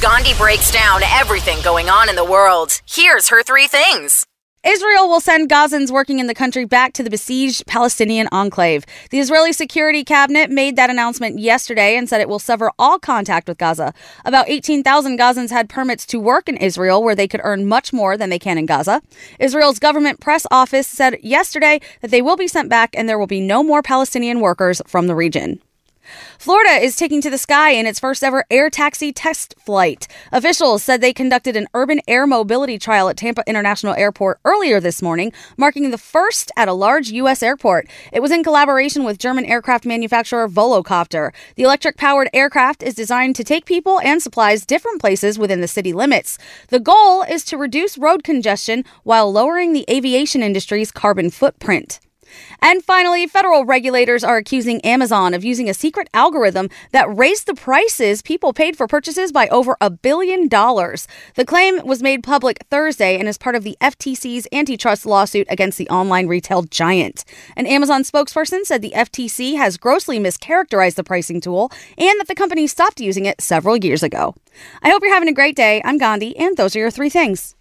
Gandhi breaks down everything going on in the world. Here's her three things. Israel will send Gazans working in the country back to the besieged Palestinian enclave. The Israeli Security Cabinet made that announcement yesterday and said it will sever all contact with Gaza. About 18,000 Gazans had permits to work in Israel, where they could earn much more than they can in Gaza. Israel's government press office said yesterday that they will be sent back and there will be no more Palestinian workers from the region. Florida is taking to the sky in its first ever air taxi test flight. Officials said they conducted an urban air mobility trial at Tampa International Airport earlier this morning, marking the first at a large U.S. airport. It was in collaboration with German aircraft manufacturer Volocopter. The electric powered aircraft is designed to take people and supplies different places within the city limits. The goal is to reduce road congestion while lowering the aviation industry's carbon footprint. And finally, federal regulators are accusing Amazon of using a secret algorithm that raised the prices people paid for purchases by over a billion dollars. The claim was made public Thursday and is part of the FTC's antitrust lawsuit against the online retail giant. An Amazon spokesperson said the FTC has grossly mischaracterized the pricing tool and that the company stopped using it several years ago. I hope you're having a great day. I'm Gandhi, and those are your three things.